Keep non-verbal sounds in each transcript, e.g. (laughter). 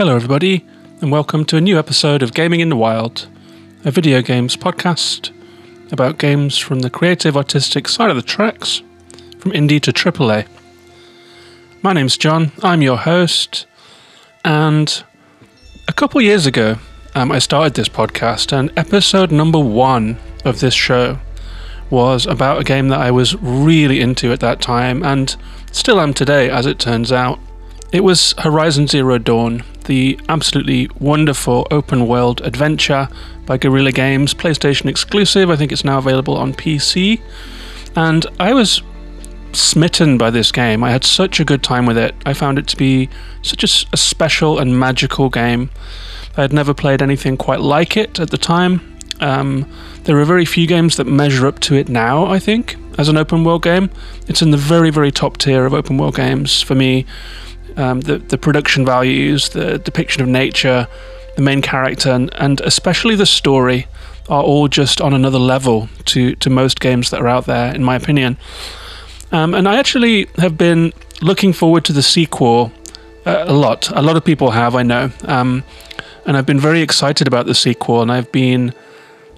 Hello, everybody, and welcome to a new episode of Gaming in the Wild, a video games podcast about games from the creative artistic side of the tracks, from indie to AAA. My name's John, I'm your host, and a couple years ago, um, I started this podcast, and episode number one of this show was about a game that I was really into at that time, and still am today, as it turns out. It was Horizon Zero Dawn, the absolutely wonderful open world adventure by Guerrilla Games, PlayStation exclusive. I think it's now available on PC. And I was smitten by this game. I had such a good time with it. I found it to be such a, a special and magical game. I had never played anything quite like it at the time. Um, there are very few games that measure up to it now, I think, as an open world game. It's in the very, very top tier of open world games for me um, the the production values, the depiction of nature, the main character, and, and especially the story are all just on another level to to most games that are out there, in my opinion. Um, and I actually have been looking forward to the sequel uh, a lot. A lot of people have, I know. Um, and I've been very excited about the sequel, and I've been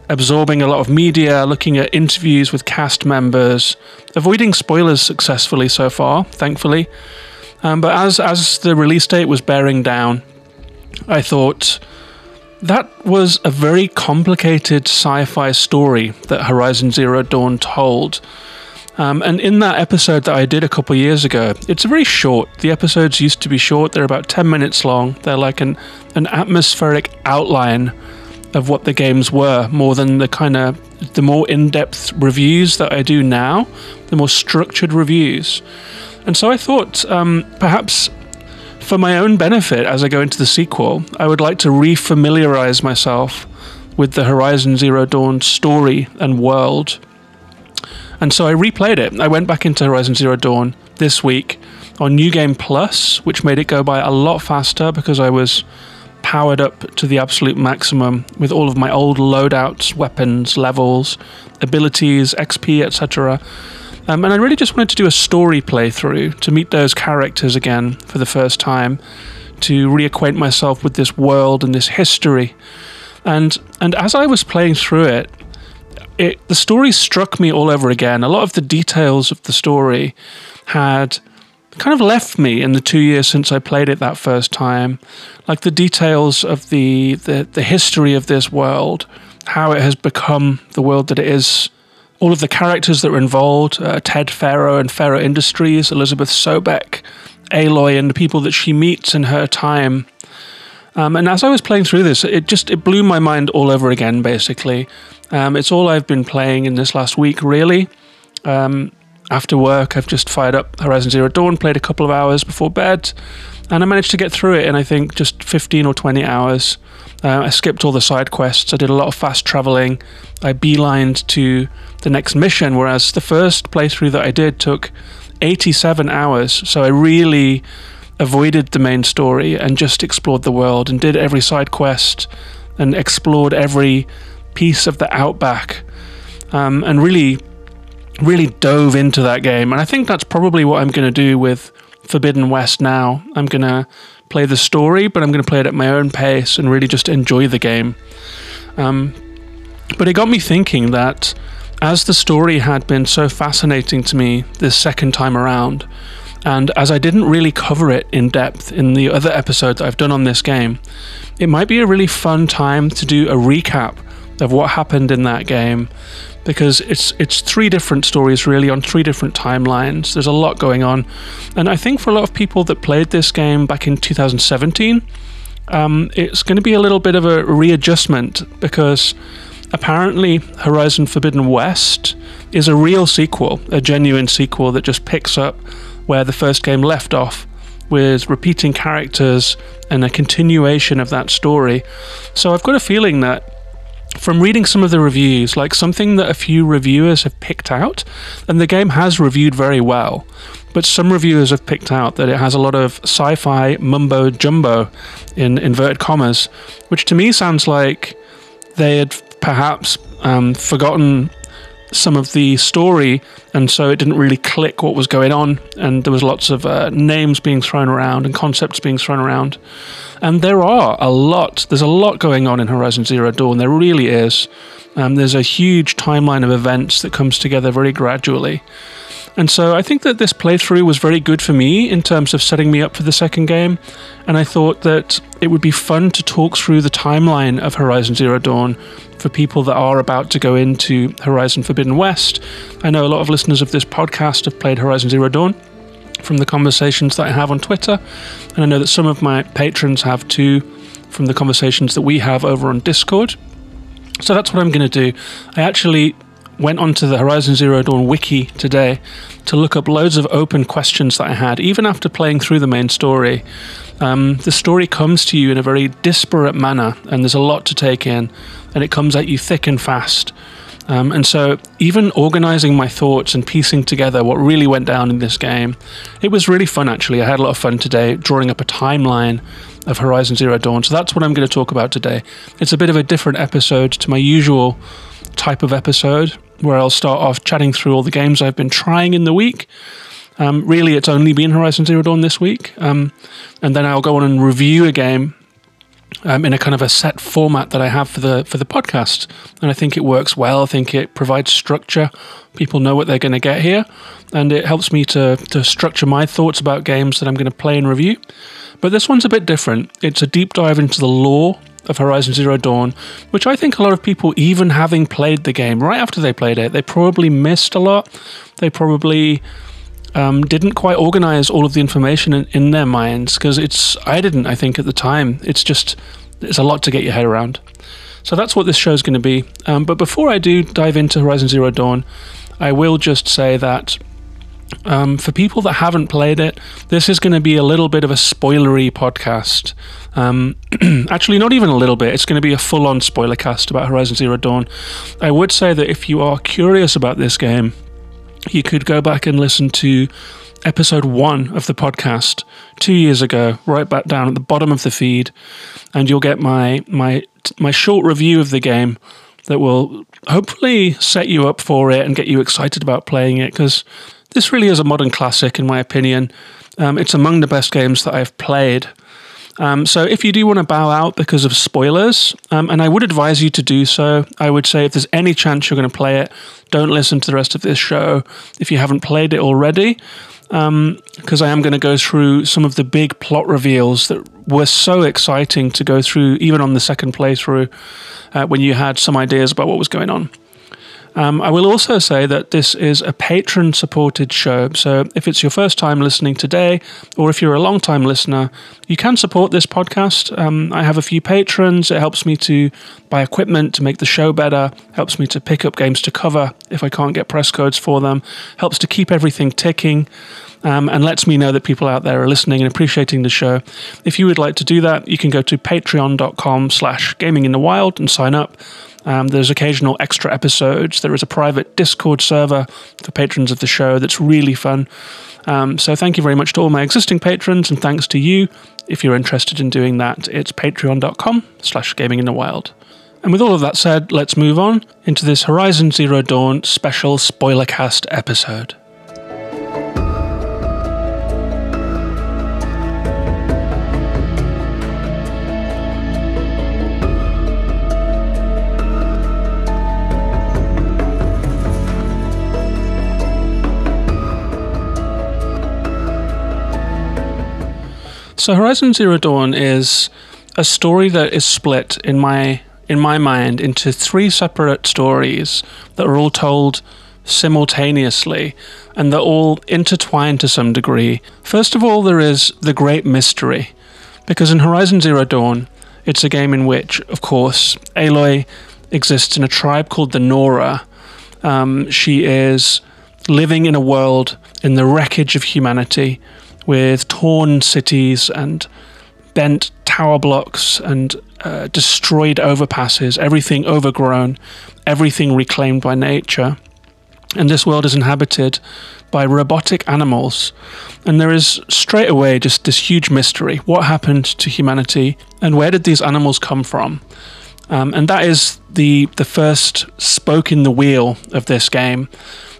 absorbing a lot of media, looking at interviews with cast members, avoiding spoilers successfully so far, thankfully. Um, but as as the release date was bearing down, I thought that was a very complicated sci-fi story that Horizon Zero Dawn told. Um, and in that episode that I did a couple years ago, it's very short. The episodes used to be short; they're about ten minutes long. They're like an an atmospheric outline of what the games were, more than the kind of the more in-depth reviews that I do now, the more structured reviews. And so I thought um, perhaps for my own benefit as I go into the sequel, I would like to refamiliarize myself with the Horizon Zero Dawn story and world. And so I replayed it. I went back into Horizon Zero Dawn this week on New Game Plus, which made it go by a lot faster because I was powered up to the absolute maximum with all of my old loadouts, weapons, levels, abilities, XP, etc. Um, and I really just wanted to do a story playthrough to meet those characters again for the first time, to reacquaint myself with this world and this history. And and as I was playing through it, it the story struck me all over again. A lot of the details of the story had kind of left me in the two years since I played it that first time. Like the details of the, the, the history of this world, how it has become the world that it is all of the characters that were involved uh, Ted Faro and Faro Industries, Elizabeth Sobeck, Aloy, and the people that she meets in her time. Um, and as I was playing through this, it just it blew my mind all over again. Basically, um, it's all I've been playing in this last week. Really, um, after work, I've just fired up Horizon Zero Dawn, played a couple of hours before bed, and I managed to get through it in I think just 15 or 20 hours. Uh, I skipped all the side quests. I did a lot of fast traveling. I beelined to the next mission, whereas the first playthrough that I did took 87 hours. So I really avoided the main story and just explored the world and did every side quest and explored every piece of the outback um, and really, really dove into that game. And I think that's probably what I'm going to do with Forbidden West now. I'm going to play the story, but I'm going to play it at my own pace and really just enjoy the game. Um, but it got me thinking that as the story had been so fascinating to me this second time around, and as I didn't really cover it in depth in the other episodes I've done on this game, it might be a really fun time to do a recap of what happened in that game because it's it's three different stories really on three different timelines. There's a lot going on, and I think for a lot of people that played this game back in 2017, um, it's going to be a little bit of a readjustment because apparently Horizon Forbidden West is a real sequel, a genuine sequel that just picks up where the first game left off with repeating characters and a continuation of that story. So I've got a feeling that from reading some of the reviews, like something that a few reviewers have picked out, and the game has reviewed very well, but some reviewers have picked out that it has a lot of sci fi mumbo jumbo in inverted commas, which to me sounds like they had perhaps um, forgotten some of the story, and so it didn't really click what was going on. And there was lots of uh, names being thrown around and concepts being thrown around. And there are a lot. There's a lot going on in Horizon Zero Dawn. There really is. Um, there's a huge timeline of events that comes together very gradually. And so I think that this playthrough was very good for me in terms of setting me up for the second game. And I thought that it would be fun to talk through the timeline of Horizon Zero Dawn for people that are about to go into Horizon Forbidden West. I know a lot of listeners of this podcast have played Horizon Zero Dawn from the conversations that I have on Twitter. And I know that some of my patrons have too from the conversations that we have over on Discord. So that's what I'm going to do. I actually went onto the Horizon Zero Dawn wiki today to look up loads of open questions that I had, even after playing through the main story. Um, the story comes to you in a very disparate manner, and there's a lot to take in, and it comes at you thick and fast. Um, and so, even organizing my thoughts and piecing together what really went down in this game, it was really fun actually. I had a lot of fun today drawing up a timeline of Horizon Zero Dawn. So, that's what I'm going to talk about today. It's a bit of a different episode to my usual type of episode where I'll start off chatting through all the games I've been trying in the week. Um, really, it's only been Horizon Zero Dawn this week. Um, and then I'll go on and review a game um, in a kind of a set format that I have for the for the podcast, and I think it works well. I think it provides structure. People know what they're going to get here, and it helps me to to structure my thoughts about games that I'm going to play and review. But this one's a bit different. It's a deep dive into the lore of Horizon Zero Dawn, which I think a lot of people, even having played the game right after they played it, they probably missed a lot. They probably um, didn't quite organize all of the information in, in their minds because it's I didn't I think at the time. It's just it's a lot to get your head around. So that's what this show is going to be. Um, but before I do dive into Horizon Zero Dawn I will just say that um, for people that haven't played it, this is going to be a little bit of a spoilery podcast. Um, (clears throat) actually, not even a little bit. It's going to be a full on spoiler cast about Horizon Zero Dawn. I would say that if you are curious about this game, you could go back and listen to episode one of the podcast two years ago, right back down at the bottom of the feed, and you'll get my my my short review of the game that will hopefully set you up for it and get you excited about playing it because this really is a modern classic in my opinion. Um, it's among the best games that I've played. Um, so if you do want to bow out because of spoilers, um, and I would advise you to do so, I would say if there's any chance you're going to play it, don't listen to the rest of this show if you haven't played it already, because um, I am going to go through some of the big plot reveals that were so exciting to go through, even on the second playthrough, uh, when you had some ideas about what was going on. Um, I will also say that this is a patron supported show. So if it's your first time listening today, or if you're a long time listener, you can support this podcast. Um, I have a few patrons. It helps me to buy equipment to make the show better, helps me to pick up games to cover if I can't get press codes for them, helps to keep everything ticking. Um, and lets me know that people out there are listening and appreciating the show. If you would like to do that, you can go to patreon.com slash gaming in the wild and sign up. Um, there's occasional extra episodes. There is a private Discord server for patrons of the show that's really fun. Um, so thank you very much to all my existing patrons, and thanks to you. If you're interested in doing that, it's patreon.com slash gaming in the wild. And with all of that said, let's move on into this Horizon Zero Dawn special spoilercast episode. So Horizon Zero Dawn is a story that is split in my in my mind into three separate stories that are all told simultaneously and they're all intertwined to some degree. First of all, there is the great mystery, because in Horizon Zero Dawn, it's a game in which, of course, Aloy exists in a tribe called the Nora. Um, she is living in a world in the wreckage of humanity with torn cities and bent tower blocks and uh, destroyed overpasses, everything overgrown, everything reclaimed by nature. And this world is inhabited by robotic animals. And there is straight away just this huge mystery. What happened to humanity and where did these animals come from? Um, and that is the the first spoke in the wheel of this game,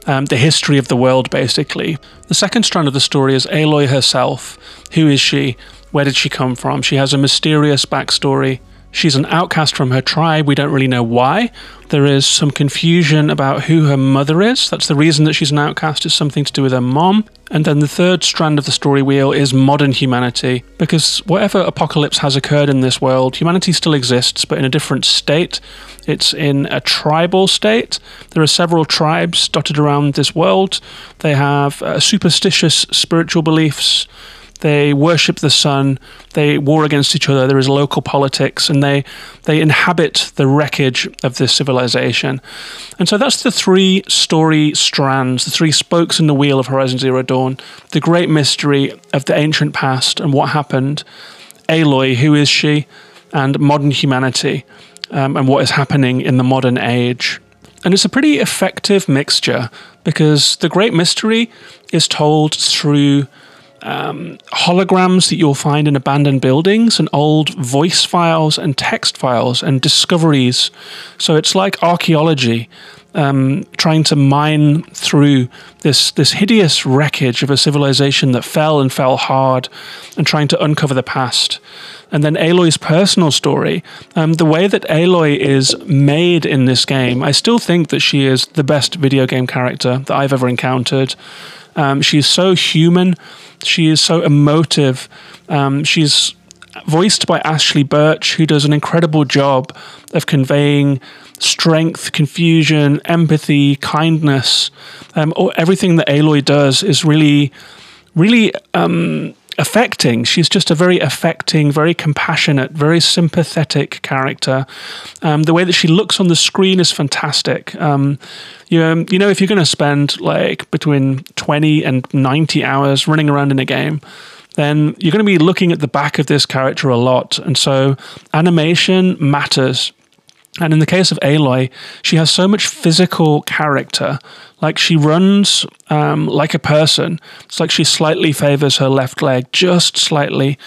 um, the history of the world, basically. The second strand of the story is Aloy herself. Who is she? Where did she come from? She has a mysterious backstory. She's an outcast from her tribe. We don't really know why. There is some confusion about who her mother is. That's the reason that she's an outcast, is something to do with her mom. And then the third strand of the story wheel is modern humanity, because whatever apocalypse has occurred in this world, humanity still exists, but in a different state. It's in a tribal state. There are several tribes dotted around this world. They have uh, superstitious spiritual beliefs they worship the sun. They war against each other. There is local politics, and they they inhabit the wreckage of this civilization. And so that's the three story strands, the three spokes in the wheel of Horizon Zero Dawn. The great mystery of the ancient past and what happened. Aloy, who is she, and modern humanity, um, and what is happening in the modern age. And it's a pretty effective mixture because the great mystery is told through um, holograms that you'll find in abandoned buildings and old voice files and text files and discoveries. So it's like archaeology. Um, trying to mine through this this hideous wreckage of a civilization that fell and fell hard, and trying to uncover the past. And then Aloy's personal story, um, the way that Aloy is made in this game, I still think that she is the best video game character that I've ever encountered. Um, she's so human. She is so emotive. Um, she's voiced by Ashly Burch, who does an incredible job of conveying strength, confusion, empathy, kindness. Um, everything that Aloy does is really, really um, affecting. She's just a very affecting, very compassionate, very sympathetic character. Um, the way that she looks on the screen is fantastic. Um, you, um, you know, if you're going to spend like between 20 and 90 hours running around in a game, then you're going to be looking at the back of this character a lot. And so animation matters. And in the case of Aloy, she has so much physical character. Like she runs um, like a person. It's like she slightly favors her left leg, just slightly.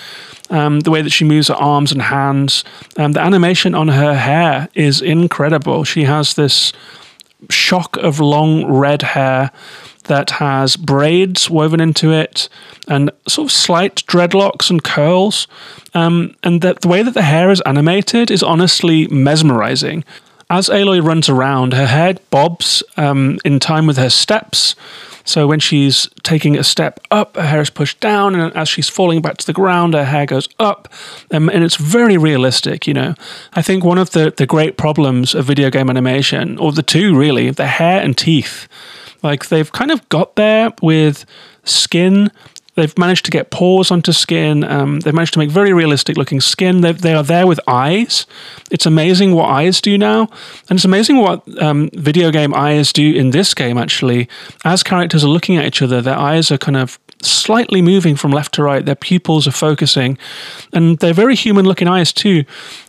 Um, the way that she moves her arms and hands. Um, the animation on her hair is incredible. She has this shock of long red hair that has braids woven into it and sort of slight dreadlocks and curls. Um, and the, the way that the hair is animated is honestly mesmerizing. As Aloy runs around, her hair bobs um, in time with her steps. So when she's taking a step up, her hair is pushed down, and as she's falling back to the ground, her hair goes up, um, and it's very realistic. You know, I think one of the the great problems of video game animation, or the two really, the hair and teeth. Like they've kind of got there with skin. They've managed to get pores onto skin. Um, they've managed to make very realistic looking skin. They, they are there with eyes. It's amazing what eyes do now. And it's amazing what um, video game eyes do in this game, actually. As characters are looking at each other, their eyes are kind of slightly moving from left to right. Their pupils are focusing. And they're very human looking eyes, too.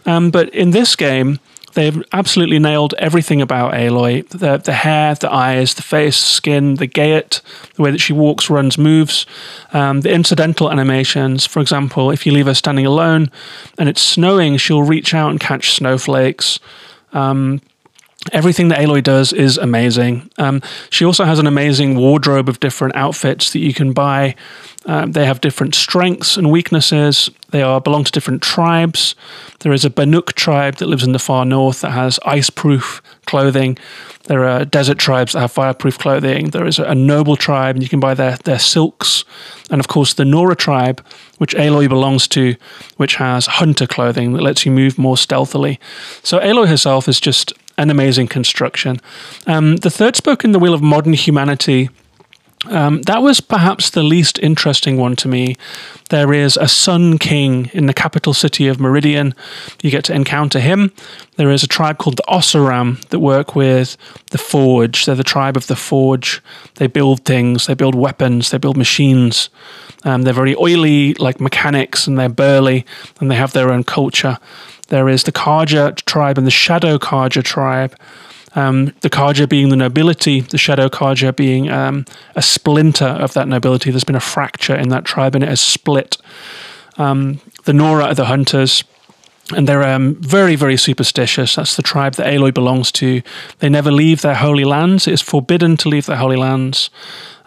Um, but in this game, They've absolutely nailed everything about Aloy the, the hair, the eyes, the face, skin, the gait, the way that she walks, runs, moves, um, the incidental animations. For example, if you leave her standing alone and it's snowing, she'll reach out and catch snowflakes. Um, Everything that Aloy does is amazing. Um, she also has an amazing wardrobe of different outfits that you can buy. Um, they have different strengths and weaknesses. They are belong to different tribes. There is a Banuk tribe that lives in the far north that has ice-proof clothing. There are desert tribes that have fireproof clothing. There is a noble tribe, and you can buy their, their silks. And of course, the Nora tribe, which Aloy belongs to, which has hunter clothing that lets you move more stealthily. So Aloy herself is just an amazing construction. Um, the third spoke in the wheel of modern humanity. Um, that was perhaps the least interesting one to me. There is a Sun King in the capital city of Meridian. You get to encounter him. There is a tribe called the Oseram that work with the Forge. They're the tribe of the Forge. They build things, they build weapons, they build machines. Um, they're very oily, like mechanics, and they're burly, and they have their own culture. There is the Carja tribe and the Shadow Carja tribe. Um, the Carja being the nobility, the Shadow Carja being um, a splinter of that nobility. There's been a fracture in that tribe and it has split. Um, the Nora are the hunters. and they're um, very, very superstitious. That's the tribe that Aloy belongs to. They never leave their holy lands. It is forbidden to leave their holy lands.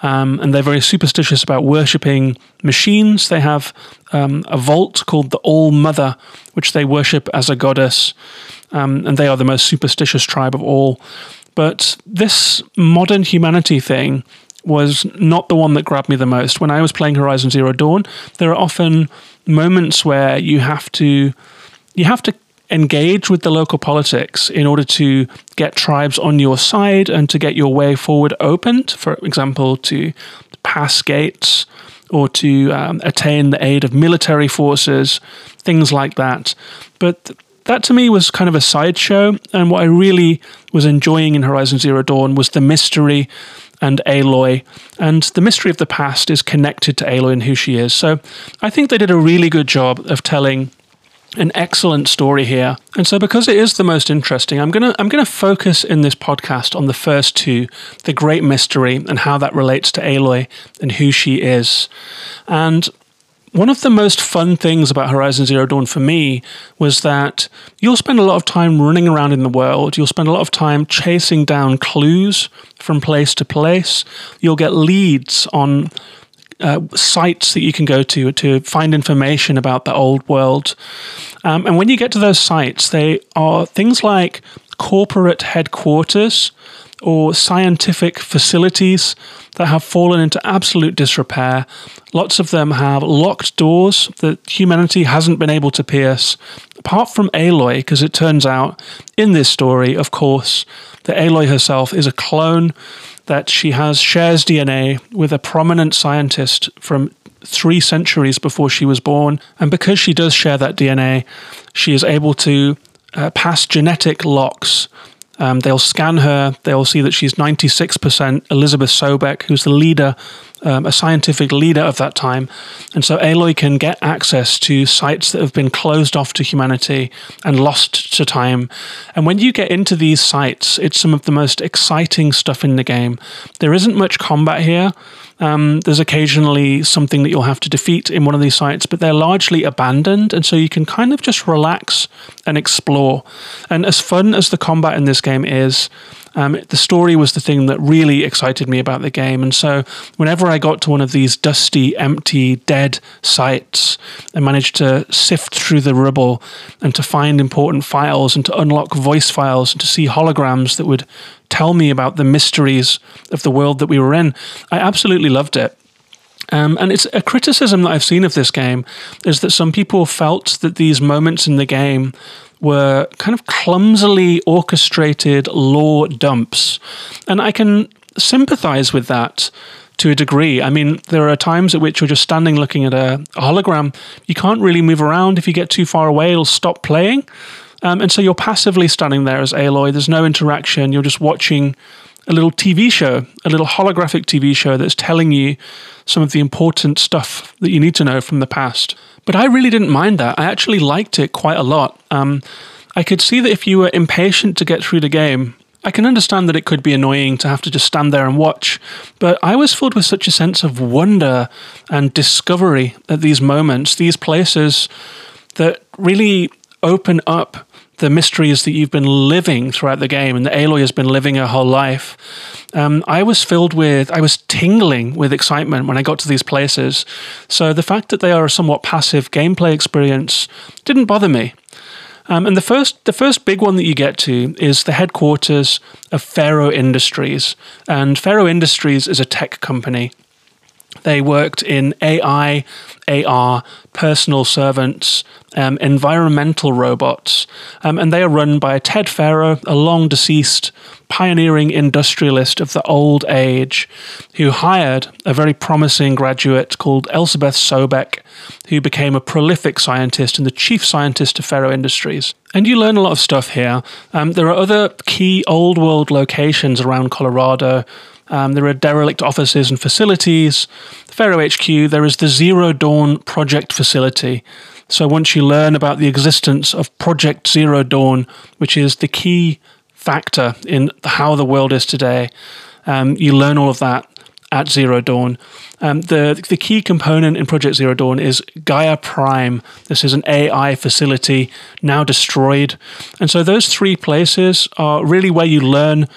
Um, and they're very superstitious about worshipping machines. They have um, a vault called the All Mother, which they worship as a goddess. Um, and they are the most superstitious tribe of all. But this modern humanity thing was not the one that grabbed me the most. When I was playing Horizon Zero Dawn, there are often moments where you have to you have to engage with the local politics in order to get tribes on your side and to get your way forward opened, for example, to pass gates or to um, attain the aid of military forces, things like that. But that to me was kind of a sideshow. And what I really was enjoying in Horizon Zero Dawn was the mystery and Aloy. And the mystery of the past is connected to Aloy and who she is. So I think they did a really good job of telling an excellent story here. And so because it is the most interesting, I'm going to I'm going to focus in this podcast on the first two, the great mystery and how that relates to Aloy and who she is. And one of the most fun things about Horizon Zero Dawn for me was that you'll spend a lot of time running around in the world. You'll spend a lot of time chasing down clues from place to place. You'll get leads on uh, sites that you can go to to find information about the old world. Um, and when you get to those sites, they are things like corporate headquarters or scientific facilities that have fallen into absolute disrepair. Lots of them have locked doors that humanity hasn't been able to pierce, apart from Aloy, because it turns out in this story, of course, that Aloy herself is a clone that she has shares DNA with a prominent scientist from three centuries before she was born. And because she does share that DNA, she is able to uh, pass genetic locks. Um, they'll scan her, they'll see that she's 96% Elizabeth Sobeck, who's the leader um, a scientific leader of that time. And so Aloy can get access to sites that have been closed off to humanity and lost to time. And when you get into these sites, it's some of the most exciting stuff in the game. There isn't much combat here. Um, there's occasionally something that you'll have to defeat in one of these sites, but they're largely abandoned, and so you can kind of just relax and explore. And as fun as the combat in this game is, um, the story was the thing that really excited me about the game. And so, whenever I got to one of these dusty, empty, dead sites, I managed to sift through the rubble and to find important files and to unlock voice files and to see holograms that would tell me about the mysteries of the world that we were in. I absolutely loved it. Um, and it's a criticism that I've seen of this game is that some people felt that these moments in the game were kind of clumsily orchestrated lore dumps. And I can sympathize with that to a degree. I mean, there are times at which you're just standing looking at a, a hologram. You can't really move around. If you get too far away, it'll stop playing. Um, and so you're passively standing there as Aloy. There's no interaction. You're just watching a little TV show, a little holographic TV show that's telling you some of the important stuff that you need to know from the past. But I really didn't mind that. I actually liked it quite a lot. Um, I could see that if you were impatient to get through the game, I can understand that it could be annoying to have to just stand there and watch, but I was filled with such a sense of wonder and discovery at these moments, these places that really open up the mysteries that you've been living throughout the game and that Aloy has been living her whole life. Um, I was filled with, I was tingling with excitement when I got to these places. So the fact that they are a somewhat passive gameplay experience didn't bother me. Um, and the first, the first big one that you get to is the headquarters of Faro Industries. And Faro Industries is a tech company they worked in AI, AR, personal servants, um, environmental robots, um, and they are run by Ted Faro, a long deceased pioneering industrialist of the old age, who hired a very promising graduate called Elizabeth Sobeck, who became a prolific scientist and the chief scientist of Faro Industries. And you learn a lot of stuff here. Um, there are other key old world locations around Colorado um, there are derelict offices and facilities. Faro HQ, there is the Zero Dawn project facility. So once you learn about the existence of Project Zero Dawn, which is the key factor in how the world is today, um, you learn all of that at Zero Dawn. Um, the the key component in Project Zero Dawn is Gaia Prime. This is an AI facility now destroyed, and so those three places are really where you learn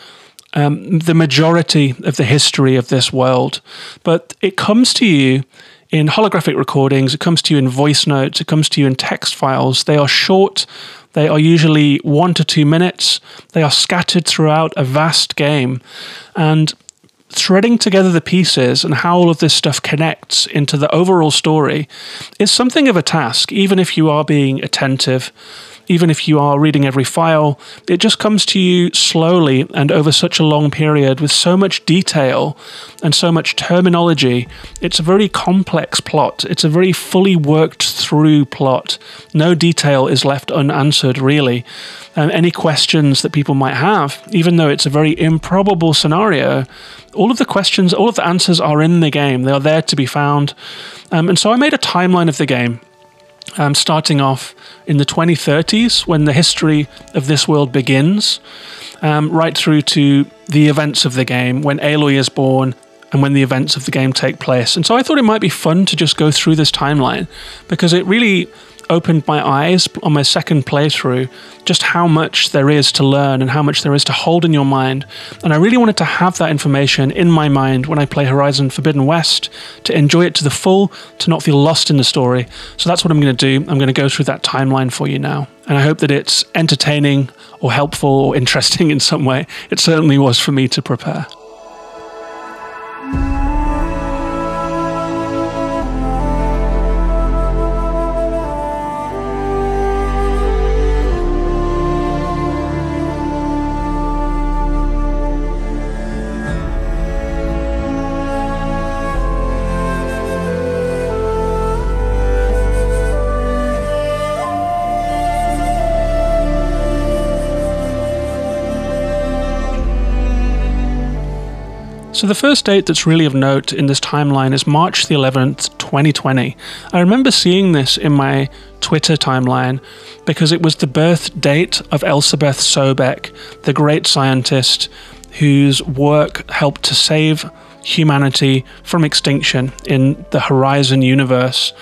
um, the majority of the history of this world. But it comes to you in holographic recordings, it comes to you in voice notes, it comes to you in text files. They are short, they are usually one to two minutes, they are scattered throughout a vast game. And threading together the pieces and how all of this stuff connects into the overall story is something of a task, even if you are being attentive even if you are reading every file, it just comes to you slowly and over such a long period with so much detail and so much terminology. It's a very complex plot. It's a very fully worked through plot. No detail is left unanswered, really. Um, any questions that people might have, even though it's a very improbable scenario, all of the questions, all of the answers are in the game. They are there to be found. Um, and so I made a timeline of the game um, starting off in the 2030s when the history of this world begins, um, right through to the events of the game when Aloy is born and when the events of the game take place. And so I thought it might be fun to just go through this timeline because it really opened my eyes on my second playthrough just how much there is to learn and how much there is to hold in your mind. And I really wanted to have that information in my mind when I play Horizon Forbidden West to enjoy it to the full, to not feel lost in the story. So that's what I'm going to do. I'm going to go through that timeline for you now. And I hope that it's entertaining or helpful or (laughs) interesting in some way. It certainly was for me to prepare. So the first date that's really of note in this timeline is March the 11th, 2020. I remember seeing this in my Twitter timeline because it was the birth date of Elisabet Sobeck, the great scientist whose work helped to save humanity from extinction in the Horizon universe.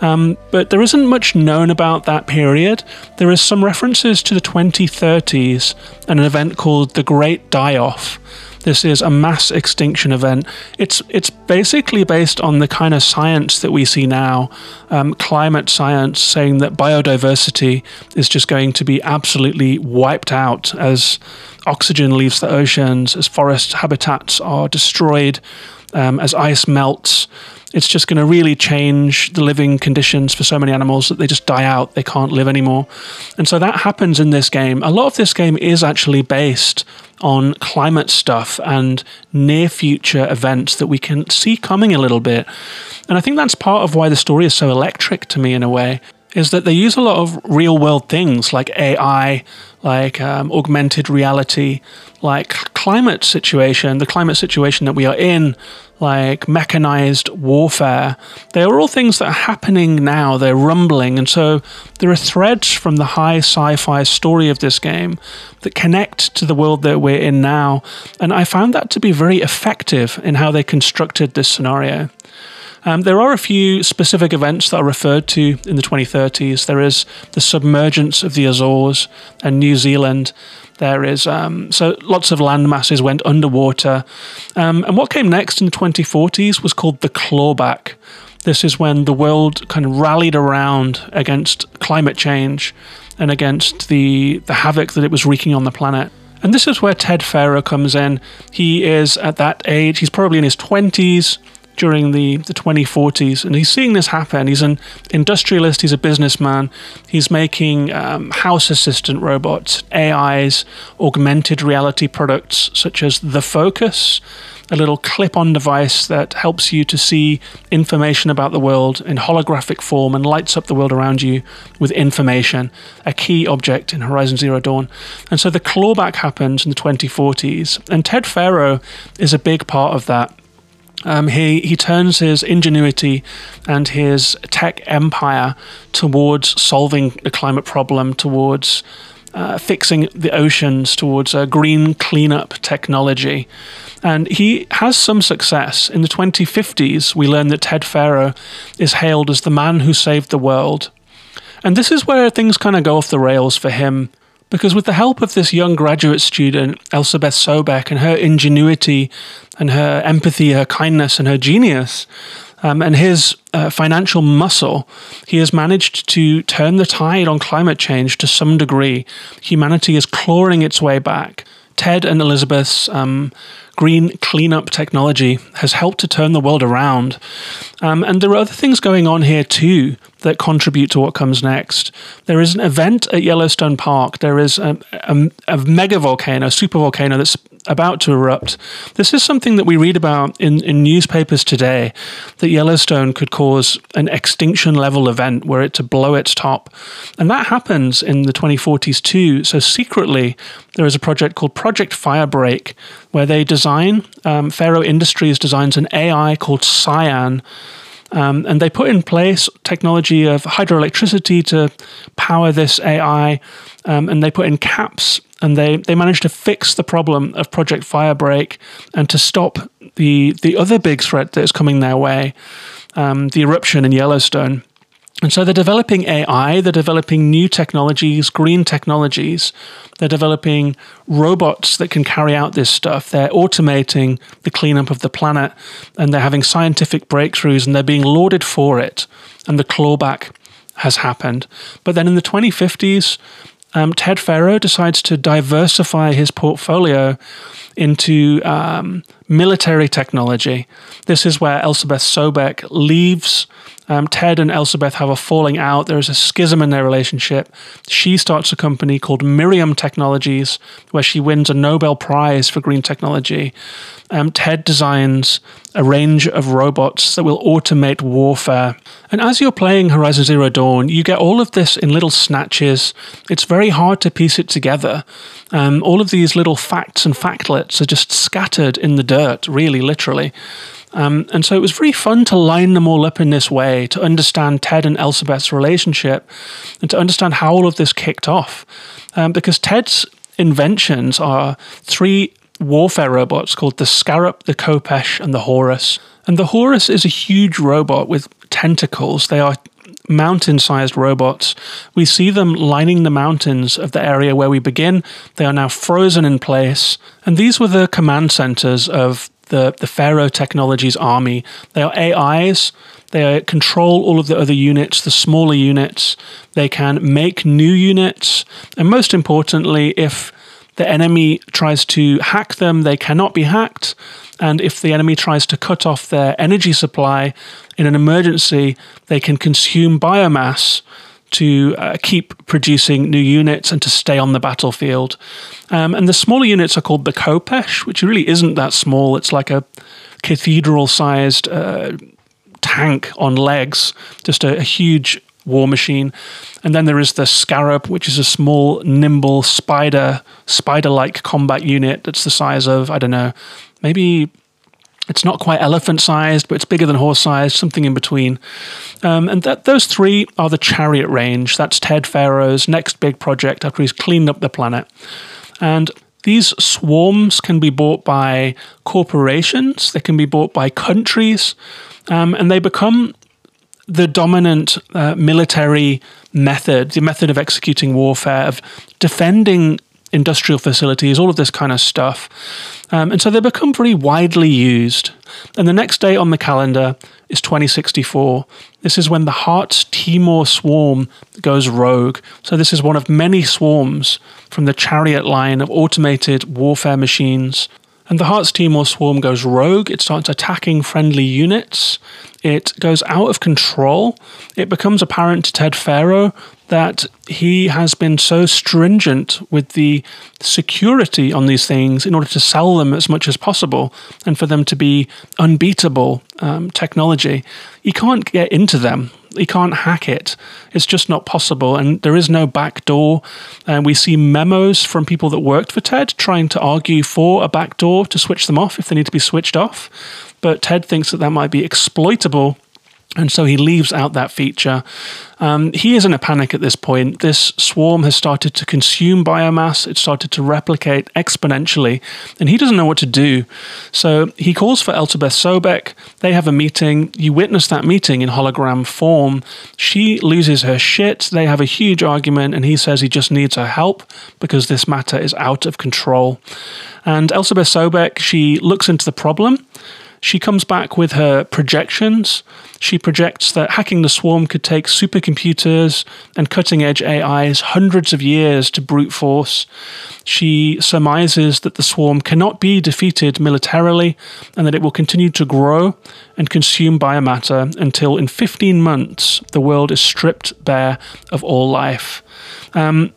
Um, but there isn't much known about that period. There is some references to the 2030s and an event called the Great Die Off this is a mass extinction event. It's it's basically based on the kind of science that we see now, um, climate science, saying that biodiversity is just going to be absolutely wiped out as oxygen leaves the oceans, as forest habitats are destroyed, um, as ice melts it's just going to really change the living conditions for so many animals that they just die out. They can't live anymore. And so that happens in this game. A lot of this game is actually based on climate stuff and near future events that we can see coming a little bit. And I think that's part of why the story is so electric to me in a way is that they use a lot of real world things like AI, like um, augmented reality, like climate situation, the climate situation that we are in, like mechanized warfare. They are all things that are happening now, they're rumbling. And so there are threads from the high sci fi story of this game that connect to the world that we're in now. And I found that to be very effective in how they constructed this scenario. Um, there are a few specific events that are referred to in the 2030s. There is the submergence of the Azores and New Zealand. There is um, so lots of land masses went underwater, um, and what came next in the 2040s was called the clawback. This is when the world kind of rallied around against climate change and against the the havoc that it was wreaking on the planet. And this is where Ted Faro comes in. He is at that age, he's probably in his 20s during the, the 2040s. And he's seeing this happen. He's an industrialist, he's a businessman. He's making um, house assistant robots, AIs, augmented reality products such as the Focus, a little clip on device that helps you to see information about the world in holographic form and lights up the world around you with information, a key object in Horizon Zero Dawn. And so the clawback happens in the 2040s. And Ted Faro is a big part of that. Um, he he turns his ingenuity and his tech empire towards solving the climate problem, towards uh, fixing the oceans towards green cleanup technology. And he has some success. In the 2050s, we learn that Ted Faro is hailed as the man who saved the world. And this is where things kind of go off the rails for him. Because with the help of this young graduate student, Elisabet Sobeck, and her ingenuity and her empathy, her kindness, and her genius, um, and his uh, financial muscle, he has managed to turn the tide on climate change to some degree. Humanity is clawing its way back. Ted and Elizabeth's um, green cleanup technology has helped to turn the world around. Um, and there are other things going on here too that contribute to what comes next. There is an event at Yellowstone Park. There is a, a, a mega volcano, super volcano that's about to erupt. This is something that we read about in, in newspapers today that Yellowstone could cause an extinction level event where it to blow its top. And that happens in the 2040s too. So secretly, there is a project called Project Firebreak where they design, um, Faro Industries designs an AI called Cyan um, and they put in place technology of hydroelectricity to power this AI, um, and they put in caps and they, they managed to fix the problem of Project Firebreak and to stop the, the other big threat that is coming their way, um, the eruption in Yellowstone. And so they're developing AI, they're developing new technologies, green technologies, they're developing robots that can carry out this stuff, they're automating the cleanup of the planet, and they're having scientific breakthroughs and they're being lauded for it. And the clawback has happened. But then in the 2050s, um, Ted Faro decides to diversify his portfolio into um, military technology. This is where Elisabet Sobeck leaves um, Ted and Elisabet have a falling out. There is a schism in their relationship. She starts a company called Miriam Technologies, where she wins a Nobel Prize for green technology. Um, Ted designs a range of robots that will automate warfare. And as you're playing Horizon Zero Dawn, you get all of this in little snatches. It's very hard to piece it together. Um, all of these little facts and factlets are just scattered in the dirt, really, literally. Um, and so it was very fun to line them all up in this way, to understand Ted and Elisabet's relationship, and to understand how all of this kicked off. Um, because Ted's inventions are three warfare robots called the Scarab, the Khopesh, and the Horus. And the Horus is a huge robot with tentacles. They are mountain sized robots. We see them lining the mountains of the area where we begin. They are now frozen in place. And these were the command centers of the, the Faro Technologies army. They are AIs. They control all of the other units, the smaller units. They can make new units. And most importantly, if the enemy tries to hack them, they cannot be hacked. And if the enemy tries to cut off their energy supply in an emergency, they can consume biomass to uh, keep producing new units and to stay on the battlefield. Um, and the smaller units are called the Khopesh, which really isn't that small. It's like a cathedral sized uh, tank on legs, just a, a huge war machine. And then there is the Scarab, which is a small, nimble spider, spider-like combat unit that's the size of I don't know, maybe it's not quite elephant sized, but it's bigger than horse sized, something in between. Um, and that, those three are the chariot range. That's Ted Faro's next big project after he's cleaned up the planet. And these swarms can be bought by corporations, they can be bought by countries, um, and they become the dominant uh, military method, the method of executing warfare, of defending industrial facilities, all of this kind of stuff. Um, and so they become very widely used. And the next day on the calendar is 2064. This is when the Hearts Timor swarm goes rogue. So this is one of many swarms from the chariot line of automated warfare machines. And the Hearts Timor swarm goes rogue. It starts attacking friendly units. It goes out of control. It becomes apparent to Ted Faro that he has been so stringent with the security on these things in order to sell them as much as possible and for them to be unbeatable um, technology. He can't get into them. He can't hack it. It's just not possible. And there is no back door. And we see memos from people that worked for Ted trying to argue for a back door to switch them off if they need to be switched off. But Ted thinks that that might be exploitable and so he leaves out that feature. Um, he is in a panic at this point. This swarm has started to consume biomass, it started to replicate exponentially, and he doesn't know what to do. So he calls for Elspeth Sobeck. They have a meeting. You witness that meeting in hologram form. She loses her shit. They have a huge argument, and he says he just needs her help because this matter is out of control. And Elspeth Sobeck, she looks into the problem she comes back with her projections. She projects that hacking the swarm could take supercomputers and cutting edge AIs hundreds of years to brute force. She surmises that the swarm cannot be defeated militarily and that it will continue to grow and consume biomatter until in 15 months the world is stripped bare of all life. Um,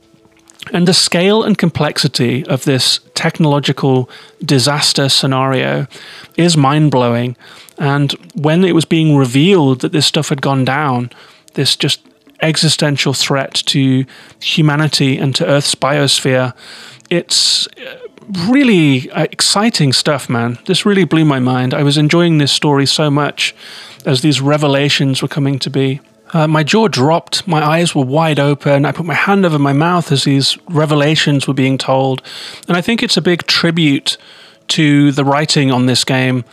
and the scale and complexity of this technological disaster scenario is mind blowing. And when it was being revealed that this stuff had gone down, this just existential threat to humanity and to Earth's biosphere, it's uh, really uh, exciting stuff, man. This really blew my mind. I was enjoying this story so much as these revelations were coming to be. Uh, my jaw dropped, my eyes were wide open. I put my hand over my mouth as these revelations were being told. And I think it's a big tribute to the writing on this game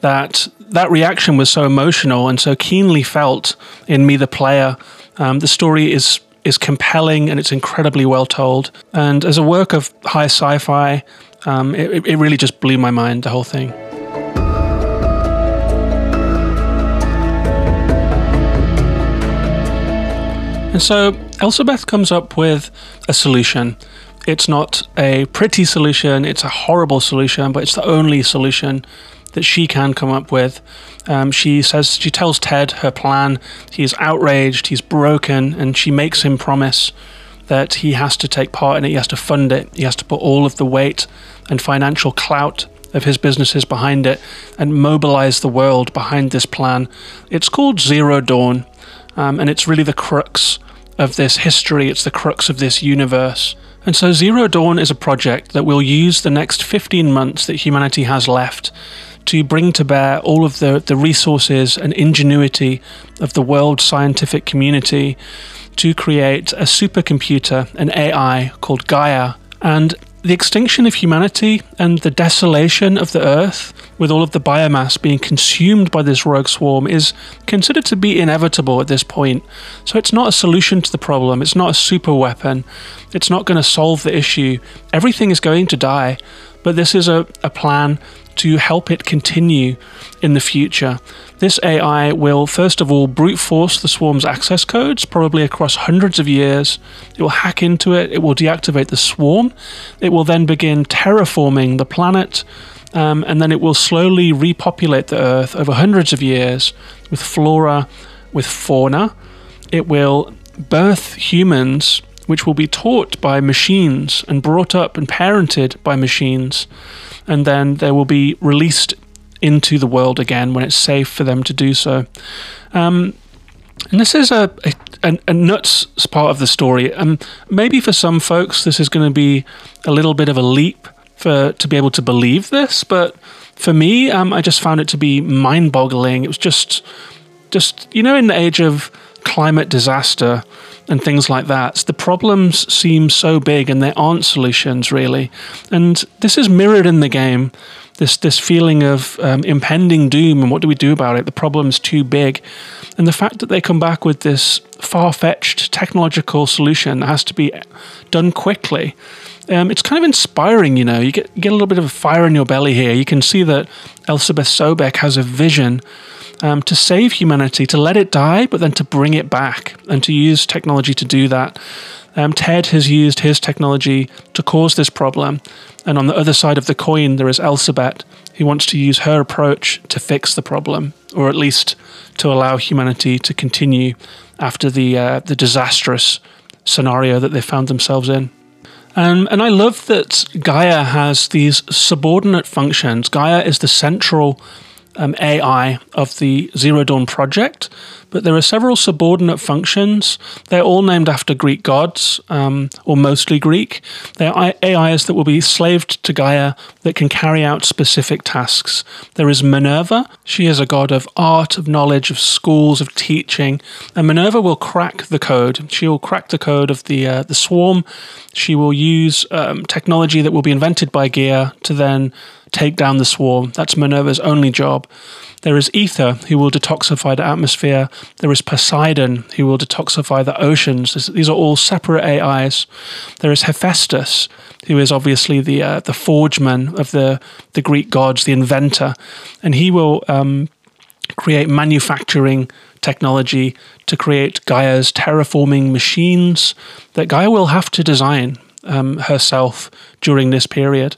that that reaction was so emotional and so keenly felt in me, the player. Um, the story is is compelling and it's incredibly well told. And as a work of high sci-fi, um, it, it really just blew my mind. The whole thing. And so Elspeth comes up with a solution. It's not a pretty solution, it's a horrible solution, but it's the only solution that she can come up with. Um, she says, she tells Ted her plan. He's outraged, he's broken, and she makes him promise that he has to take part in it, he has to fund it, he has to put all of the weight and financial clout of his businesses behind it and mobilize the world behind this plan. It's called Zero Dawn, um, and it's really the crux of this history, it's the crux of this universe. And so Zero Dawn is a project that will use the next 15 months that humanity has left to bring to bear all of the, the resources and ingenuity of the world scientific community to create a supercomputer, an AI called Gaia. And the extinction of humanity and the desolation of the Earth, with all of the biomass being consumed by this rogue swarm, is considered to be inevitable at this point. So it's not a solution to the problem, it's not a super weapon, it's not going to solve the issue. Everything is going to die, but this is a, a plan to help it continue in the future. This AI will, first of all, brute force the swarm's access codes, probably across hundreds of years. It will hack into it, it will deactivate the swarm, it will then begin terraforming the planet. Um, and then it will slowly repopulate the Earth over hundreds of years with flora, with fauna. It will birth humans which will be taught by machines and brought up and parented by machines and then they will be released into the world again when it's safe for them to do so. Um, and this is a, a, a, nuts part of the story. Um, maybe for some folks, this is going to be a little bit of a leap for to be able to believe this. But for me, um, I just found it to be mind-boggling. It was just, just you know, in the age of climate disaster and things like that. The problems seem so big and there aren't solutions really. And this is mirrored in the game. This this feeling of um, impending doom and what do we do about it? The problem's too big, and the fact that they come back with this far fetched technological solution that has to be done quickly. Um, it's kind of inspiring, you know. You get get a little bit of a fire in your belly here. You can see that Elisabet Sobeck has a vision um, to save humanity, to let it die, but then to bring it back and to use technology to do that. Um, Ted has used his technology to cause this problem. And on the other side of the coin, there is Elspeth, who wants to use her approach to fix the problem, or at least to allow humanity to continue after the, uh, the disastrous scenario that they found themselves in. Um, and I love that Gaia has these subordinate functions. Gaia is the central um, AI of the Zero Dawn project, but there are several subordinate functions. They're all named after Greek gods, um, or mostly Greek. They're AIs that will be slaved to Gaia that can carry out specific tasks. There is Minerva. She is a god of art, of knowledge, of schools, of teaching. And Minerva will crack the code. She will crack the code of the uh, the swarm. She will use um, technology that will be invented by Gaia to then take down the swarm. That's Minerva's only job. There is Aether, who will detoxify the atmosphere. There is Poseidon, who will detoxify the oceans. These are all separate AIs. There is Hephaestus, who is obviously the uh, the forgeman of the the Greek gods, the inventor, and he will um, create manufacturing technology to create Gaia's terraforming machines that Gaia will have to design um, herself during this period.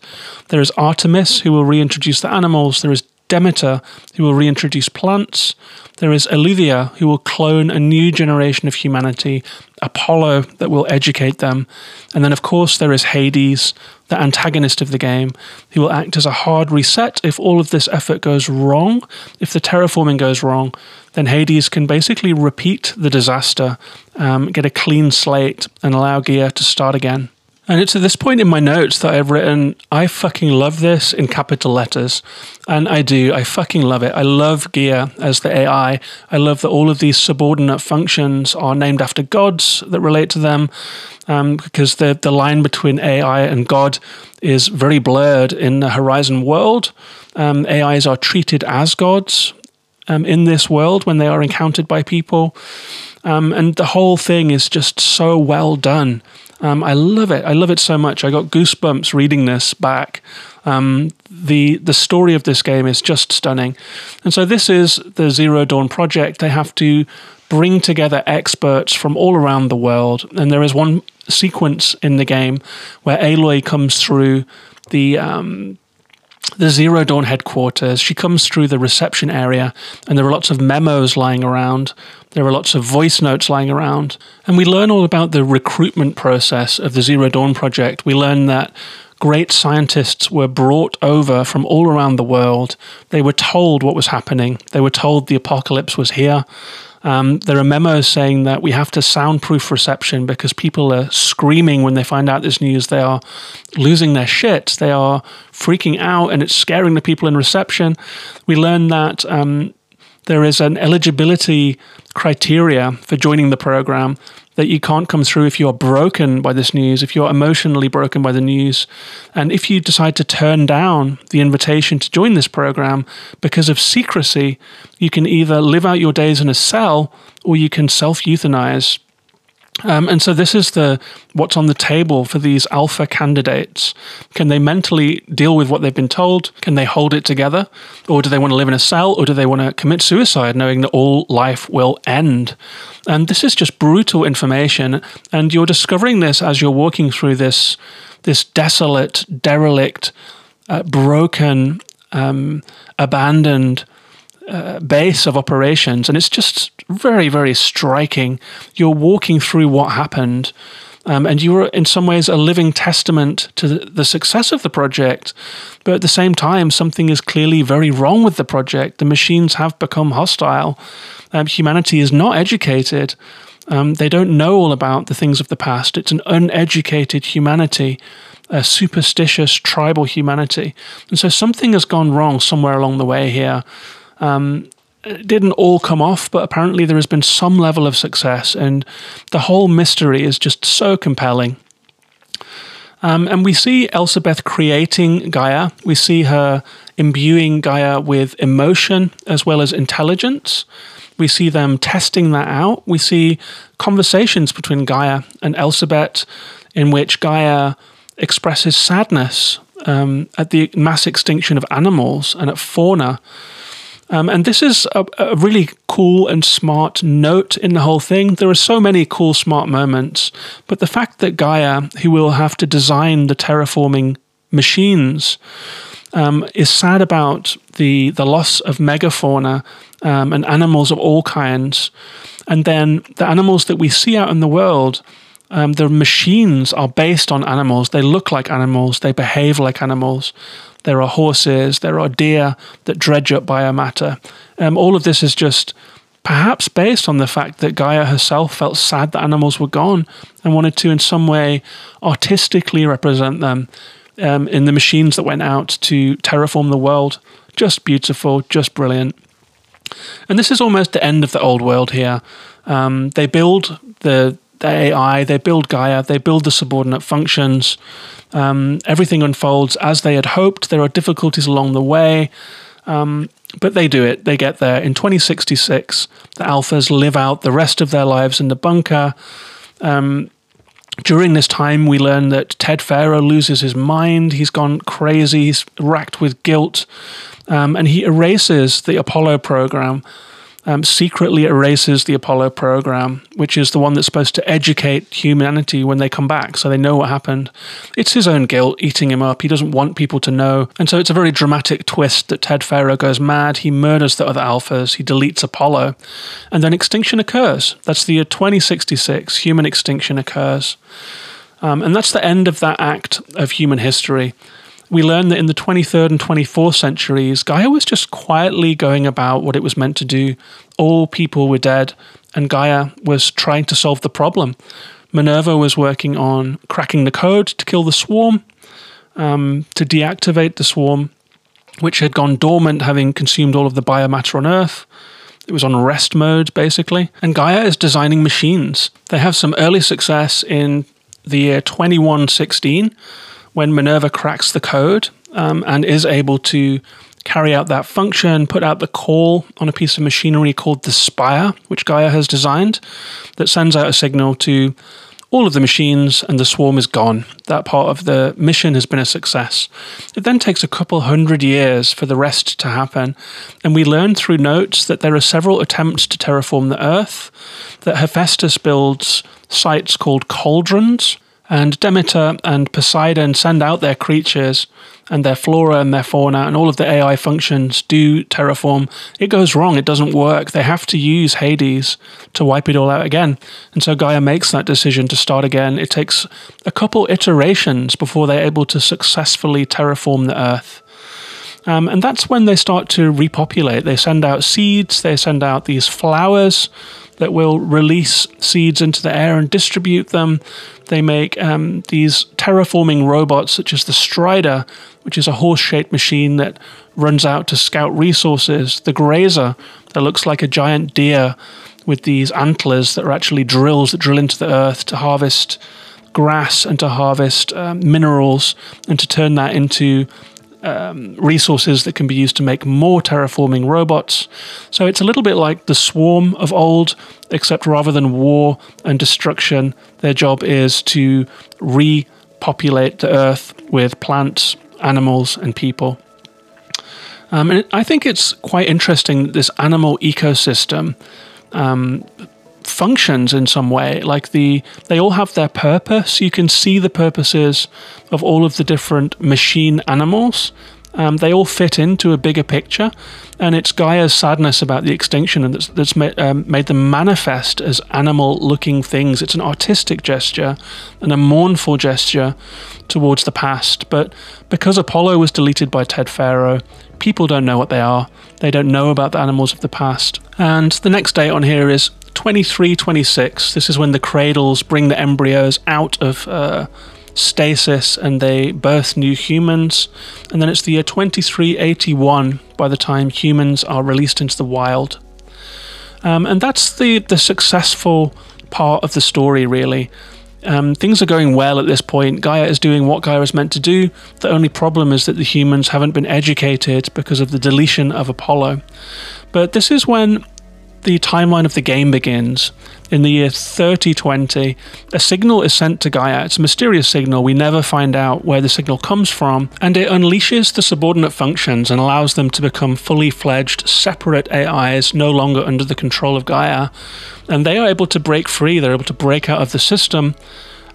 There is Artemis, who will reintroduce the animals. There is Demeter, who will reintroduce plants. There is Eleuthia, who will clone a new generation of humanity. Apollo, that will educate them. And then, of course, there is Hades, the antagonist of the game, who will act as a hard reset if all of this effort goes wrong. If the terraforming goes wrong, then Hades can basically repeat the disaster, um, get a clean slate, and allow Gaia to start again. And it's at this point in my notes that I've written, I fucking love this in capital letters. And I do. I fucking love it. I love Gaia as the AI. I love that all of these subordinate functions are named after gods that relate to them. Um, because the, the line between AI and God is very blurred in the Horizon world. Um, AIs are treated as gods um, in this world when they are encountered by people. Um, and the whole thing is just so well done. Um, I love it. I love it so much. I got goosebumps reading this back. Um, the the story of this game is just stunning, and so this is the Zero Dawn project. They have to bring together experts from all around the world, and there is one sequence in the game where Aloy comes through the um, the Zero Dawn headquarters. She comes through the reception area, and there are lots of memos lying around. There are lots of voice notes lying around. And we learn all about the recruitment process of the Zero Dawn project. We learn that great scientists were brought over from all around the world. They were told what was happening, they were told the apocalypse was here. Um, there are memos saying that we have to soundproof reception because people are screaming when they find out this news. They are losing their shit. They are freaking out, and it's scaring the people in reception. We learn that um, there is an eligibility criteria for joining the program that you can't come through if you're broken by this news, if you're emotionally broken by the news. And if you decide to turn down the invitation to join this program because of secrecy, you can either live out your days in a cell or you can self euthanize. Um, and so this is the what's on the table for these alpha candidates. Can they mentally deal with what they've been told? Can they hold it together, or do they want to live in a cell, or do they want to commit suicide, knowing that all life will end? And this is just brutal information, and you're discovering this as you're walking through this this desolate, derelict, uh, broken, um, abandoned uh, base of operations, and it's just very, very striking. You're walking through what happened, um, and you are in some ways a living testament to the, the, success of the project. But at the same time, something is clearly very wrong with the project. The machines have become hostile. Um, humanity is not educated. Um, they don't know all about the things of the past. It's an uneducated humanity, a superstitious tribal humanity. And so something has gone wrong somewhere along the way here. Um, it didn't all come off, but apparently there has been some level of success, and the whole mystery is just so compelling. Um, and we see Elisabet creating Gaia. We see her imbuing Gaia with emotion as well as intelligence. We see them testing that out. We see conversations between Gaia and Elisabet in which Gaia expresses sadness um, at the mass extinction of animals and at fauna. Um, and this is a, a, really cool and smart note in the whole thing. There are so many cool, smart moments, but the fact that Gaia, who will have to design the terraforming machines, um, is sad about the the loss of megafauna um, and animals of all kinds, and then the animals that we see out in the world Um, the machines are based on animals. They look like animals. They behave like animals. There are horses. There are deer that dredge up biomatter. Um, all of this is just perhaps based on the fact that Gaia herself felt sad that animals were gone and wanted to, in some way, artistically represent them um, in the machines that went out to terraform the world. Just beautiful, just brilliant. And this is almost the end of the old world here. Um, they build the, the, AI, they build Gaia, they build the subordinate functions. Um, everything unfolds as they had hoped. There are difficulties along the way. Um, but they do it. They get there. In 2066, the Alphas live out the rest of their lives in the bunker. Um, during this time, we learn that Ted Faro loses his mind. He's gone crazy. He's racked with guilt. Um, and he erases the Apollo program um, secretly erases the Apollo program, which is the one that's supposed to educate humanity when they come back so they know what happened. It's his own guilt eating him up. He doesn't want people to know. And so it's a very dramatic twist that Ted Faro goes mad. He murders the other alphas. He deletes Apollo. And then extinction occurs. That's the year 2066. Human extinction occurs. Um, and that's the end of that act of human history we learn that in the 23rd and 24th centuries, Gaia was just quietly going about what it was meant to do. All people were dead, and Gaia was trying to solve the problem. Minerva was working on cracking the code to kill the swarm, um, to deactivate the swarm, which had gone dormant, having consumed all of the biomatter on Earth. It was on rest mode, basically. And Gaia is designing machines. They have some early success in the year 2116 when Minerva cracks the code um, and is able to carry out that function, put out the call on a piece of machinery called the Spire, which Gaia has designed, that sends out a signal to all of the machines and the swarm is gone. That part of the mission has been a success. It then takes a couple hundred years for the rest to happen, and we learn through notes that there are several attempts to terraform the Earth, that Hephaestus builds sites called cauldrons, and Demeter and Poseidon send out their creatures and their flora and their fauna, and all of the AI functions do terraform. It goes wrong, it doesn't work. They have to use Hades to wipe it all out again. And so Gaia makes that decision to start again. It takes a couple iterations before they're able to successfully terraform the Earth. Um, and that's when they start to repopulate. They send out seeds, they send out these flowers that will release seeds into the air and distribute them. They make um, these terraforming robots, such as the Strider, which is a horse shaped machine that runs out to scout resources, the Grazer, that looks like a giant deer with these antlers that are actually drills that drill into the earth to harvest grass and to harvest um, minerals and to turn that into um, resources that can be used to make more terraforming robots. So it's a little bit like the swarm of old, except rather than war and destruction, their job is to repopulate the earth with plants, animals, and people. Um, and I think it's quite interesting this animal ecosystem um, functions in some way. Like the, they all have their purpose. You can see the purposes of all of the different machine animals. Um, they all fit into a bigger picture, and it's Gaia's sadness about the extinction that's, that's made, um, made them manifest as animal-looking things. It's an artistic gesture and a mournful gesture towards the past. But because Apollo was deleted by Ted Faro, people don't know what they are. They don't know about the animals of the past. And the next date on here is 2326. This is when the cradles bring the embryos out of uh, stasis and they birth new humans. And then it's the year 2381 by the time humans are released into the wild. Um, and that's the, the successful part of the story, really. Um, things are going well at this point. Gaia is doing what Gaia is meant to do. The only problem is that the humans haven't been educated because of the deletion of Apollo. But this is when the timeline of the game begins, in the year 3020, a signal is sent to Gaia. It's a mysterious signal. We never find out where the signal comes from, and it unleashes the subordinate functions and allows them to become fully fledged, separate AIs, no longer under the control of Gaia. And they are able to break free, they're able to break out of the system,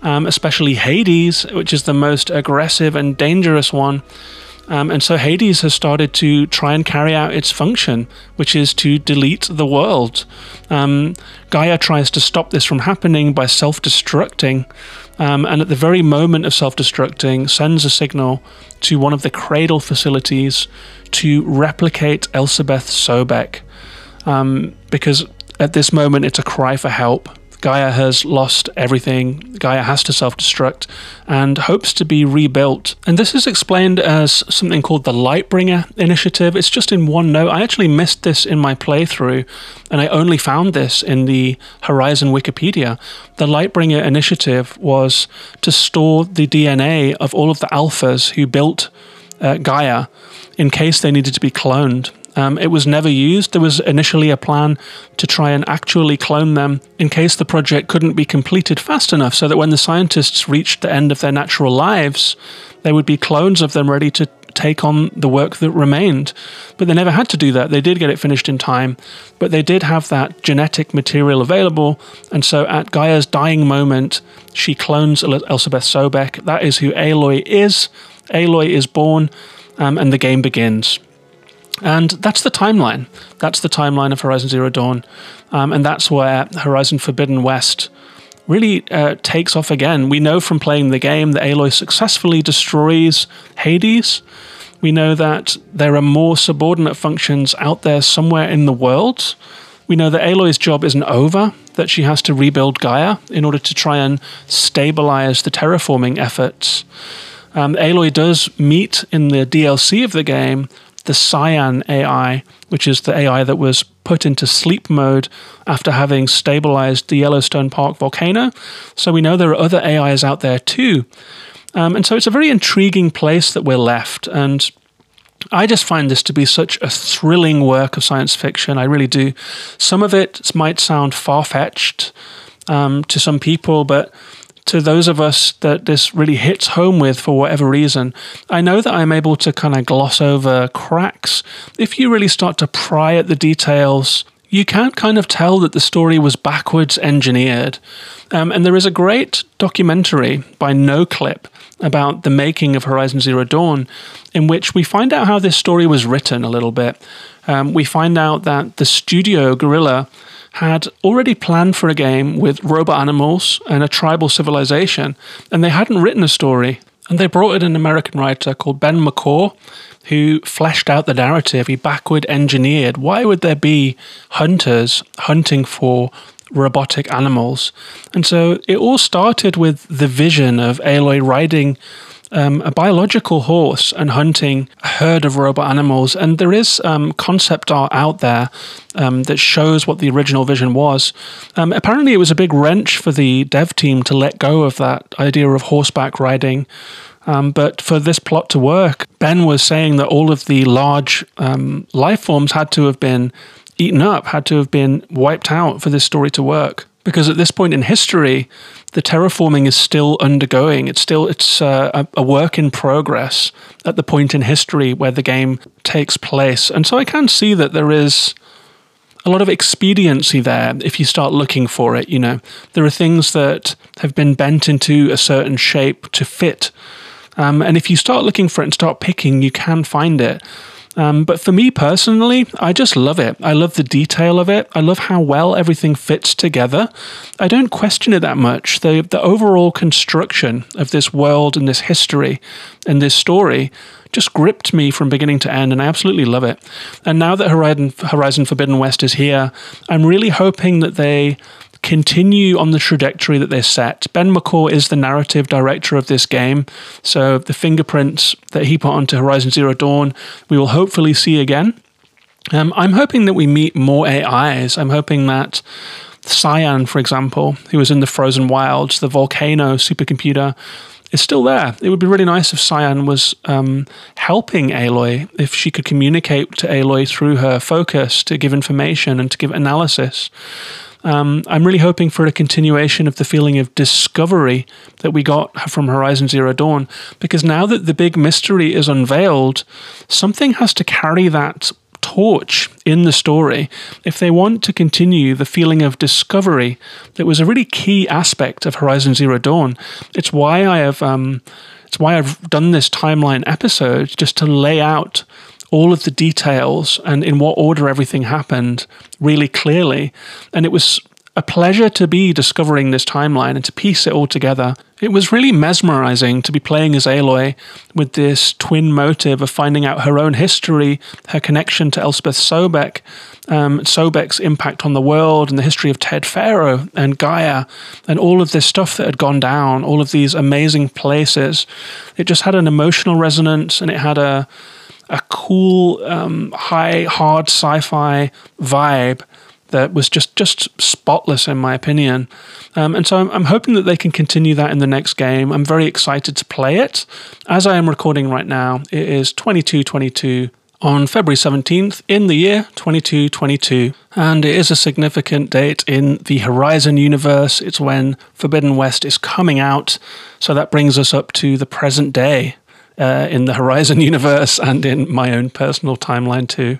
um, especially Hades, which is the most aggressive and dangerous one. Um, and so Hades has started to try and carry out its function, which is to delete the world. Um, Gaia tries to stop this from happening by self destructing, um, and at the very moment of self destructing, sends a signal to one of the cradle facilities to replicate Elisabet Sobeck. Um, because at this moment, it's a cry for help. Gaia has lost everything. Gaia has to self destruct and hopes to be rebuilt. And this is explained as something called the Lightbringer Initiative. It's just in one note. I actually missed this in my playthrough, and I only found this in the Horizon Wikipedia. The Lightbringer Initiative was to store the DNA of all of the alphas who built uh, Gaia in case they needed to be cloned. Um, it was never used. There was initially a plan to try and actually clone them in case the project couldn't be completed fast enough so that when the scientists reached the end of their natural lives, there would be clones of them ready to take on the work that remained. But they never had to do that. They did get it finished in time, but they did have that genetic material available. And so at Gaia's dying moment, she clones Elisabet Sobeck. That is who Aloy is. Aloy is born, um, and the game begins. And that's the timeline. That's the timeline of Horizon Zero Dawn. Um, and that's where Horizon Forbidden West really uh, takes off again. We know from playing the game that Aloy successfully destroys Hades. We know that there are more subordinate functions out there somewhere in the world. We know that Aloy's job isn't over, that she has to rebuild Gaia in order to try and stabilize the terraforming efforts. Um, Aloy does meet in the DLC of the game the Cyan AI, which is the AI that was put into sleep mode after having stabilized the Yellowstone Park volcano. So we know there are other AIs out there too. Um, and so it's a very intriguing place that we're left. And I just find this to be such a thrilling work of science fiction. I really do. Some of it might sound far fetched um, to some people, but to those of us that this really hits home with for whatever reason, I know that I'm able to kind of gloss over cracks. If you really start to pry at the details, you can kind of tell that the story was backwards engineered. Um, and there is a great documentary by NoClip about the making of Horizon Zero Dawn, in which we find out how this story was written a little bit. Um, we find out that the studio, Guerrilla, had already planned for a game with robot animals and a tribal civilization, and they hadn't written a story. And they brought in an American writer called Ben McCaw, who fleshed out the narrative. He backward engineered why would there be hunters hunting for robotic animals? And so it all started with the vision of Aloy riding um, a biological horse and hunting a herd of robot animals. And there is um, concept art out there um, that shows what the original vision was. Um, apparently, it was a big wrench for the dev team to let go of that idea of horseback riding. Um, but for this plot to work, Ben was saying that all of the large um, life forms had to have been eaten up, had to have been wiped out for this story to work because at this point in history, the terraforming is still undergoing. It's still it's uh, a, work in progress at the point in history where the game takes place, and so I can see that there is a lot of expediency there if you start looking for it. You know, there are things that have been bent into a certain shape to fit, um, and if you start looking for it and start picking, you can find it. Um, but for me personally, I just love it. I love the detail of it. I love how well everything fits together. I don't question it that much. The, the overall construction of this world and this history and this story just gripped me from beginning to end, and I absolutely love it. And now that Horizon, Horizon Forbidden West is here, I'm really hoping that they continue on the trajectory that they set. Ben McCaw is the narrative director of this game, so the fingerprints that he put onto Horizon Zero Dawn, we will hopefully see again. Um, I'm hoping that we meet more AIs. I'm hoping that Cyan, for example, who was in the Frozen Wilds, the volcano supercomputer, is still there. It would be really nice if Cyan was um, helping Aloy, if she could communicate to Aloy through her focus to give information and to give analysis. Um, I'm really hoping for a continuation of the feeling of discovery that we got from Horizon Zero Dawn, because now that the big mystery is unveiled, something has to carry that torch in the story, if they want to continue the feeling of discovery that was a really key aspect of Horizon Zero Dawn, it's why I have um, it's why I've done this timeline episode just to lay out all of the details and in what order everything happened really clearly. And it was a pleasure to be discovering this timeline and to piece it all together. It was really mesmerizing to be playing as Aloy with this twin motive of finding out her own history, her connection to Elspeth Sobeck, um, Sobeck's impact on the world, and the history of Ted Faro and Gaia, and all of this stuff that had gone down, all of these amazing places. It just had an emotional resonance and it had a a cool, um, high, hard sci-fi vibe that was just just spotless in my opinion. Um, and so I'm, I'm, hoping that they can continue that in the next game. I'm very excited to play it. As I am recording right now, it is 2222 on February 17th in the year 2222. And it is a significant date in the Horizon universe. It's when Forbidden West is coming out. So that brings us up to the present day uh, in the Horizon (laughs) universe and in my own personal timeline too.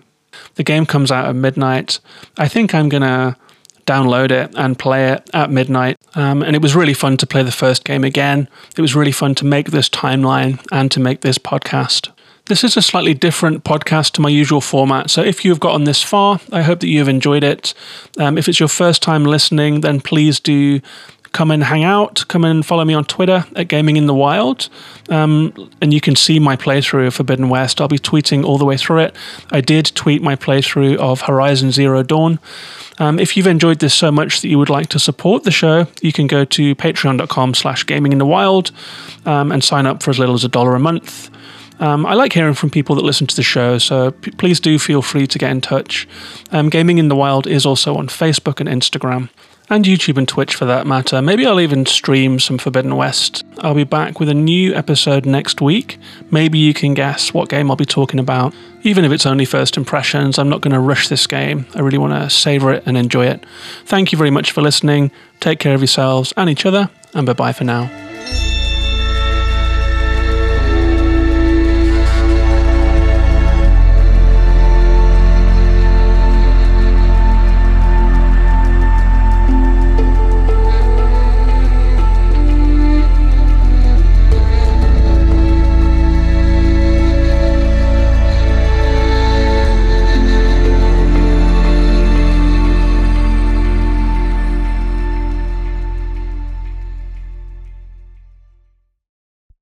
The game comes out at midnight. I think I'm going to download it and play it at midnight. Um, and it was really fun to play the first game again. It was really fun to make this timeline and to make this podcast. This is a slightly different podcast to my usual format. So if you've gotten this far, I hope that you have enjoyed it. Um, if it's your first time listening, then please do come and hang out. Come and follow me on Twitter at Gaming in the Wild. Um, and you can see my playthrough of Forbidden West. I'll be tweeting all the way through it. I did tweet my playthrough of Horizon Zero Dawn. Um, if you've enjoyed this so much that you would like to support the show, you can go to patreon.com slash gaming in the wild um, and sign up for as little as a dollar a month. Um, I like hearing from people that listen to the show, so p- please do feel free to get in touch. Um, Gaming in the Wild is also on Facebook and Instagram and YouTube and Twitch for that matter. Maybe I'll even stream some Forbidden West. I'll be back with a new episode next week. Maybe you can guess what game I'll be talking about. Even if it's only first impressions, I'm not going to rush this game. I really want to savour it and enjoy it. Thank you very much for listening. Take care of yourselves and each other, and bye bye for now.